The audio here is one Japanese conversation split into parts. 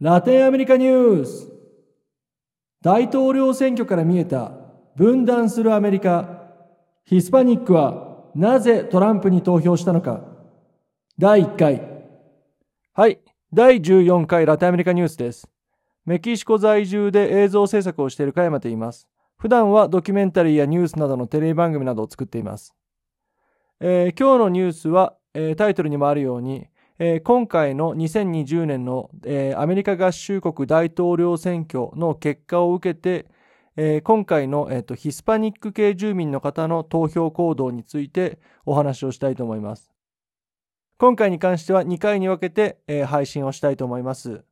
ラテンアメリカニュース。大統領選挙から見えた分断するアメリカ。ヒスパニックはなぜトランプに投票したのか。第1回。はい。第14回ラテンアメリカニュースです。メキシコ在住で映像制作をしている加山と言います。普段はドキュメンタリーやニュースなどのテレビ番組などを作っています、えー、今日のニュースは、えー、タイトルにもあるようにえー、今回の2020年の、えー、アメリカ合衆国大統領選挙の結果を受けて、えー、今回の、えーと、ヒスパニック系住民の方の投票行動についてお話をしたいと思います。今回に関しては2回に分けて、え配信をしたいと思います。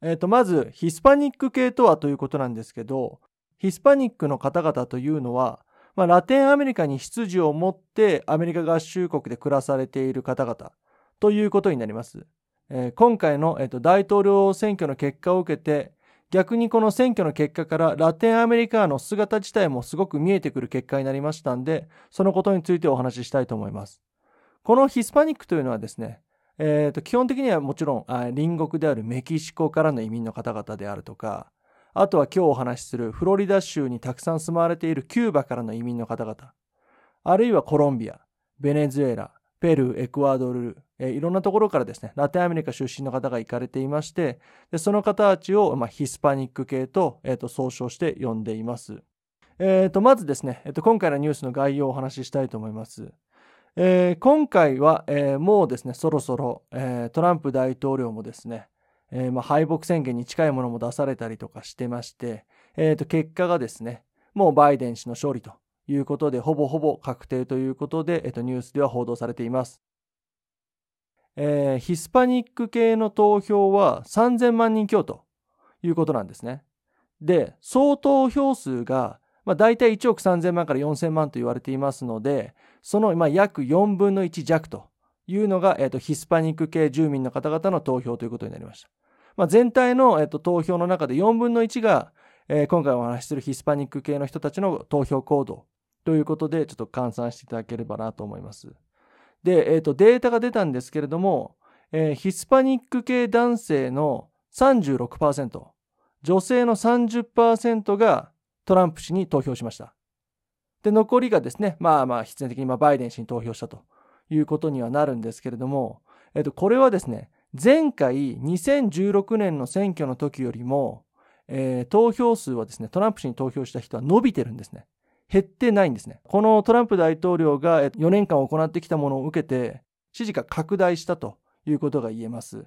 えーと、まず、ヒスパニック系とはということなんですけど、ヒスパニックの方々というのは、まあ、ラテンアメリカに出自を持ってアメリカ合衆国で暮らされている方々、ということになります。えー、今回の、えーと、大統領選挙の結果を受けて、逆にこの選挙の結果からラテンアメリカの姿自体もすごく見えてくる結果になりましたんで、そのことについてお話ししたいと思います。このヒスパニックというのはですね、えーと、基本的にはもちろん隣国であるメキシコからの移民の方々であるとか、あとは今日お話しするフロリダ州にたくさん住まわれているキューバからの移民の方々、あるいはコロンビア、ベネズエラ、ペルー、エクアドル、えー、いろんなところからですね、ラテンアメリカ出身の方が行かれていまして、でその方たちを、まあ、ヒスパニック系と,、えー、と総称して呼んでいます。えー、とまずですね、えー、と今回のニュースの概要をお話ししたいと思います。えー、今回は、えー、もうですね、そろそろ、えー、トランプ大統領もですね、えーまあ、敗北宣言に近いものも出されたりとかしてまして、えー、と結果がですね、もうバイデン氏の勝利ということで、ほぼほぼ確定ということで、えっと、ニュースでは報道されています。えー、ヒスパニック系の投票は3000万人強ということなんですね。で、総投票数が、まあ、大体1億3000万から4000万と言われていますので、その、まあ、約4分の1弱というのが、えっと、ヒスパニック系住民の方々の投票ということになりました。まあ、全体の、えっと、投票の中で4分の1が、えー、今回お話しするヒスパニック系の人たちの投票行動ということで、ちょっと換算していただければなと思います。で、えっ、ー、と、データが出たんですけれども、えー、ヒスパニック系男性の36%、女性の30%がトランプ氏に投票しました。で、残りがですね、まあまあ必然的にバイデン氏に投票したということにはなるんですけれども、えっ、ー、と、これはですね、前回2016年の選挙の時よりも、えー、投票数はですね、トランプ氏に投票した人は伸びてるんですね。減ってないんですね。このトランプ大統領が4年間行ってきたものを受けて、支持が拡大したということが言えます。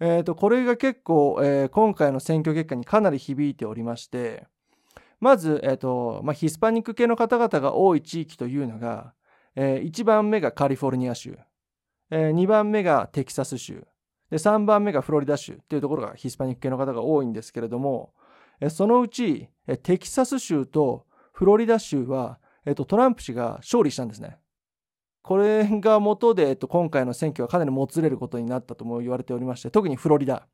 えっ、ー、と、これが結構、えー、今回の選挙結果にかなり響いておりまして、まず、えっ、ー、と、まあ、ヒスパニック系の方々が多い地域というのが、えー、1番目がカリフォルニア州、えー、2番目がテキサス州、で3番目がフロリダ州っていうところがヒスパニック系の方が多いんですけれども、えそのうち、えテキサス州とフロリダ州は、えっと、トランプ氏が勝利したんですね。これが元で、えっと、今回の選挙はかなりもつれることになったとも言われておりまして、特にフロリダ。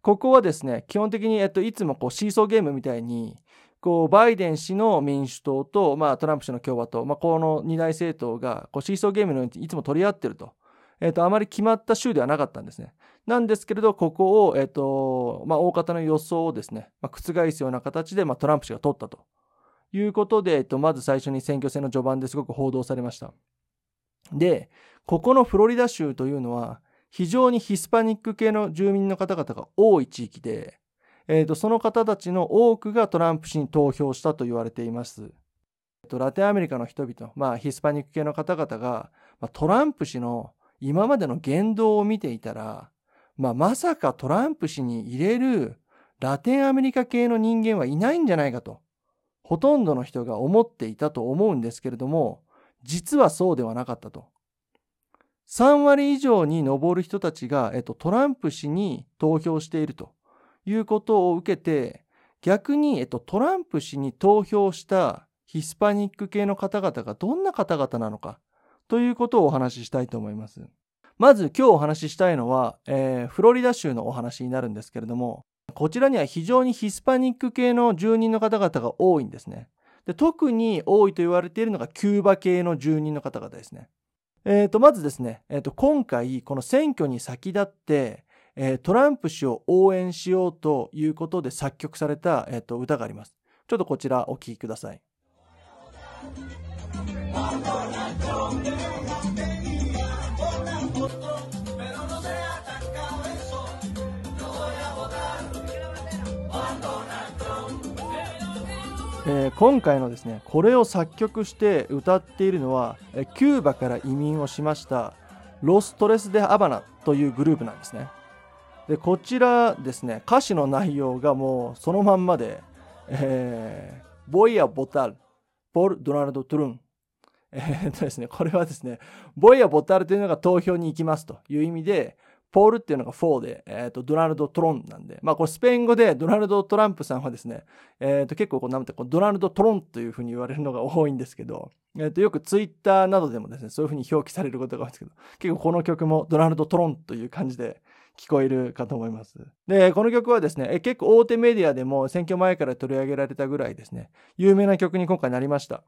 ここはですね、基本的に、えっと、いつもこうシーソーゲームみたいに、こう、バイデン氏の民主党と、まあ、トランプ氏の共和党、まあ、この二大政党が、こう、シーソーゲームのようにいつも取り合ってると。えっと、あまり決まった州ではなかったんですね。なんですけれど、ここを、えっと、まあ、大方の予想をですね、まあ、覆すような形で、まあ、トランプ氏が取ったと。いうことで、えっと、まず最初に選挙戦の序盤ですごく報道されました。で、ここのフロリダ州というのは、非常にヒスパニック系の住民の方々が多い地域で、えーと、その方たちの多くがトランプ氏に投票したと言われています。えーと、ラテンアメリカの人々、まあ、ヒスパニック系の方々が、まあ、トランプ氏の今までの言動を見ていたら、まあ、まさかトランプ氏に入れるラテンアメリカ系の人間はいないんじゃないかと。ほとんどの人が思っていたと思うんですけれども、実はそうではなかったと。3割以上に上る人たちが、えっと、トランプ氏に投票しているということを受けて、逆に、えっと、トランプ氏に投票したヒスパニック系の方々がどんな方々なのかということをお話ししたいと思います。まず今日お話ししたいのは、えー、フロリダ州のお話になるんですけれども、こちらには非常にヒスパニック系の住人の方々が多いんですね。で特に多いと言われているのがキューバ系の住人の方々ですね。えー、とまずですね、えー、と今回この選挙に先立って、えー、トランプ氏を応援しようということで作曲された、えー、と歌があります。ちょっとこちらお聴きください。えー、今回のですねこれを作曲して歌っているのはキューバから移民をしましたロストレス・デ・アバナというグループなんですね。でこちらですね歌詞の内容がもうそのまんまで、えー、ボイア・ボタルポール・ドナルド・トゥルン。えー、っとですねこれはですねボイア・ボタルというのが投票に行きますという意味でポールっていうのが4で、えっ、と、ドナルド・トロンなんで、まあこれスペイン語でドナルド・トランプさんはですね、えっ、と結構こうなんてこうドナルド・トロンというふうに言われるのが多いんですけど、えっ、とよくツイッターなどでもですね、そういうふうに表記されることが多いんですけど、結構この曲もドナルド・トロンという感じで聞こえるかと思います。で、この曲はですね、え結構大手メディアでも選挙前から取り上げられたぐらいですね、有名な曲に今回なりました。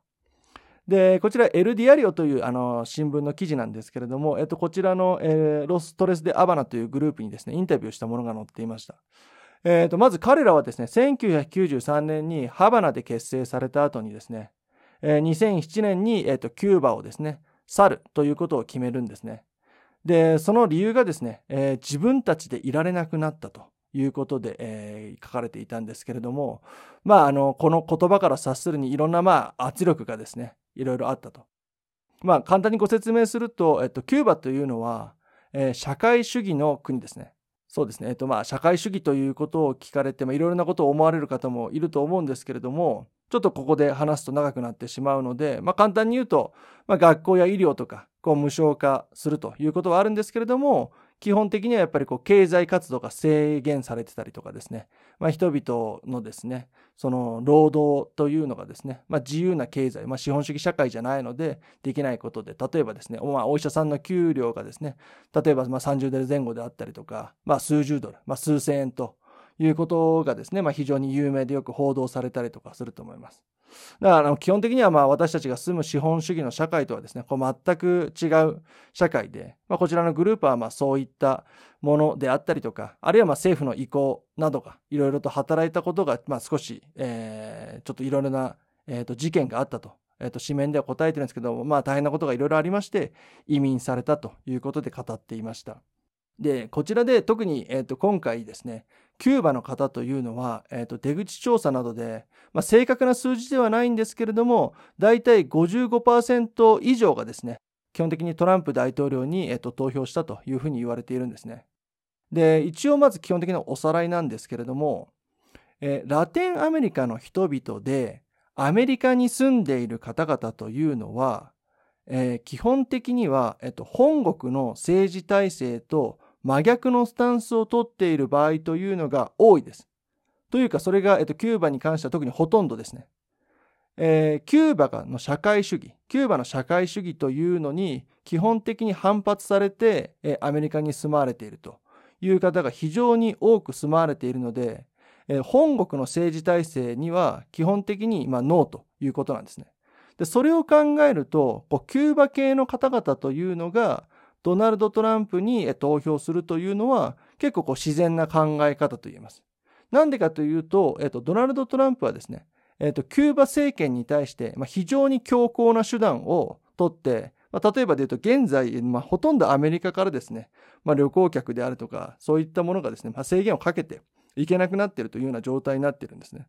で、こちら、エルディアリオというあの新聞の記事なんですけれども、えっと、こちらの、えー、ロストレス・デ・アバナというグループにですね、インタビューしたものが載っていました。えっと、まず彼らはですね、1993年にハバナで結成された後にですね、えー、2007年に、えっと、キューバをですね、去るということを決めるんですね。で、その理由がですね、えー、自分たちでいられなくなったと。いうことで、えー、書かれていたんですけれども、まあ、あの、この言葉から察するにいろんな、まあ、圧力がですね、いろいろあったと。まあ、簡単にご説明すると、えっと、キューバというのは、えー、社会主義の国ですね。そうですね。えっと、まあ、社会主義ということを聞かれて、まあ、いろいろなことを思われる方もいると思うんですけれども、ちょっとここで話すと長くなってしまうので、まあ、簡単に言うと、まあ、学校や医療とか、こう無償化するということはあるんですけれども、基本的にはやっぱりこう経済活動が制限されてたりとかですね、まあ、人々のですね、その労働というのがですね、まあ、自由な経済、まあ、資本主義社会じゃないのでできないことで、例えばですね、まあ、お医者さんの給料がですね、例えばまあ30ドル前後であったりとか、まあ、数十ドル、まあ、数千円ということがですね、まあ、非常に有名でよく報道されたりとかすると思います。だから基本的にはまあ私たちが住む資本主義の社会とはですね、こう全く違う社会で、まあ、こちらのグループはまあそういったものであったりとか、あるいはまあ政府の意向などがいろいろと働いたことが、まあ少し、えー、ちょっといろいろな、えー、と事件があったと。えっ、ー、と、紙面では答えてるんですけど、まあ大変なことがいろいろありまして、移民されたということで語っていました。で、こちらで特に、えっ、ー、と、今回ですね、キューバの方というのは、えっ、ー、と、出口調査などで、まあ、正確な数字ではないんですけれども、大体55%以上がですね、基本的にトランプ大統領に、え、ー、と、投票したというふうに言われているんですね。で、一応まず基本的なおさらいなんですけれども、えー、ラテンアメリカの人々で、アメリカに住んでいる方々というのは、えー、基本的には、えっと、本国の政治体制と真逆のスタンスをとっている場合というのが多いです。というか、それが、えっと、キューバに関しては特にほとんどですね。えー、キューバの社会主義、キューバの社会主義というのに基本的に反発されて、えー、アメリカに住まわれているという方が非常に多く住まわれているので、えー、本国の政治体制には基本的に、まあ、ノーということなんですね。で、それを考えると、こうキューバ系の方々というのが、ドナルド・トランプに投票するというのは結構こう自然な考え方と言えます。なんでかというと、えっと、ドナルド・トランプはですね、えっと、キューバ政権に対して、まあ、非常に強硬な手段をとって、まあ、例えばで言うと現在、まあ、ほとんどアメリカからですね、まあ、旅行客であるとか、そういったものがですね、まあ、制限をかけていけなくなっているというような状態になっているんですね。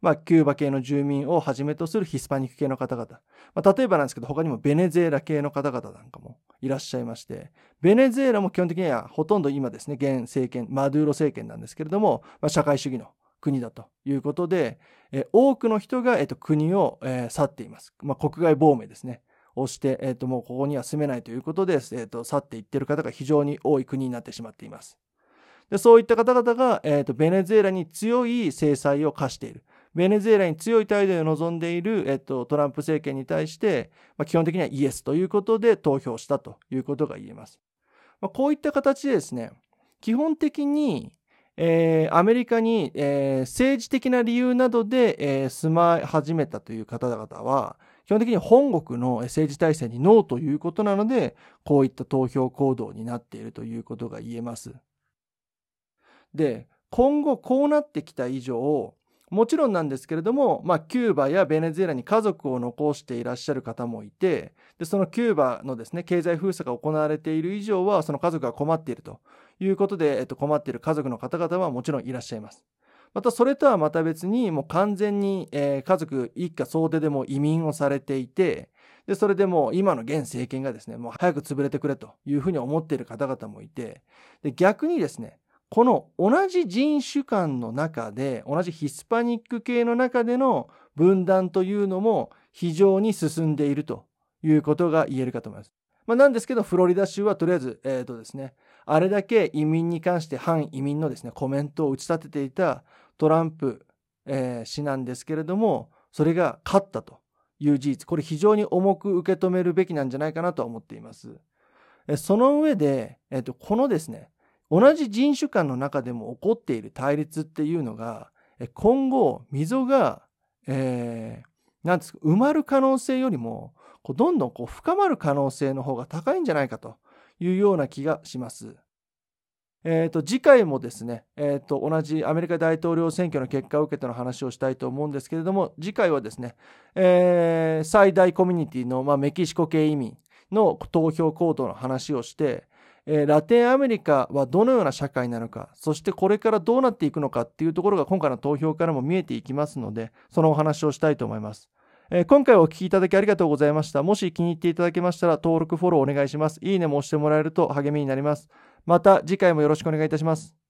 まあ、キューバ系の住民をはじめとするヒスパニック系の方々。まあ、例えばなんですけど、他にもベネズエラ系の方々なんかもいらっしゃいまして、ベネズエラも基本的にはほとんど今ですね、現政権、マドゥーロ政権なんですけれども、まあ、社会主義の国だということで、え多くの人が、えっと、国を、えー、去っています。まあ、国外亡命ですね。をして、えっと、もうここには住めないということで、えっと、去っていってる方が非常に多い国になってしまっています。でそういった方々が、えっと、ベネズエラに強い制裁を課している。ベネズエラに強い態度で臨んでいる、えっと、トランプ政権に対して、まあ、基本的にはイエスということで投票したということが言えます。まあ、こういった形でですね、基本的に、えー、アメリカに、えー、政治的な理由などで、えー、住まい始めたという方々は、基本的に本国の政治体制にノーということなので、こういった投票行動になっているということが言えます。で、今後こうなってきた以上、もちろんなんですけれども、まあ、キューバやベネズエラに家族を残していらっしゃる方もいて、でそのキューバのですね、経済封鎖が行われている以上は、その家族が困っているということで、えっと、困っている家族の方々はもちろんいらっしゃいます。またそれとはまた別にもう完全に、えー、家族一家総出でも移民をされていてでそれでも今の現政権がですねもう早く潰れてくれというふうに思っている方々もいてで逆にですねこの同じ人種間の中で同じヒスパニック系の中での分断というのも非常に進んでいるということが言えるかと思います。まあ、なんですけどフロリダ州はとりあえず、えーとですね、あれだけ移民に関して反移民のですねコメントを打ち立てていたトランプ、えー、氏なんですけれども、それが勝ったという事実、これ非常に重く受け止めるべきなんじゃないかなと思っています。その上で、えっと、このですね、同じ人種間の中でも起こっている対立っていうのが、今後、溝が、えー、なんですか、埋まる可能性よりも、こうどんどんこう深まる可能性の方が高いんじゃないかというような気がします。えーと、次回もですね、えーと、同じアメリカ大統領選挙の結果を受けての話をしたいと思うんですけれども次回はですね、えー、最大コミュニティの、まあ、メキシコ系移民の投票行動の話をして、えー、ラテンアメリカはどのような社会なのかそしてこれからどうなっていくのかっていうところが今回の投票からも見えていきますのでそのお話をしたいと思います。えー、今回お聞きいただきありがとうございました。もし気に入っていただけましたら登録、フォローお願いします。いいねも押してもらえると励みになります。また次回もよろしくお願いいたします。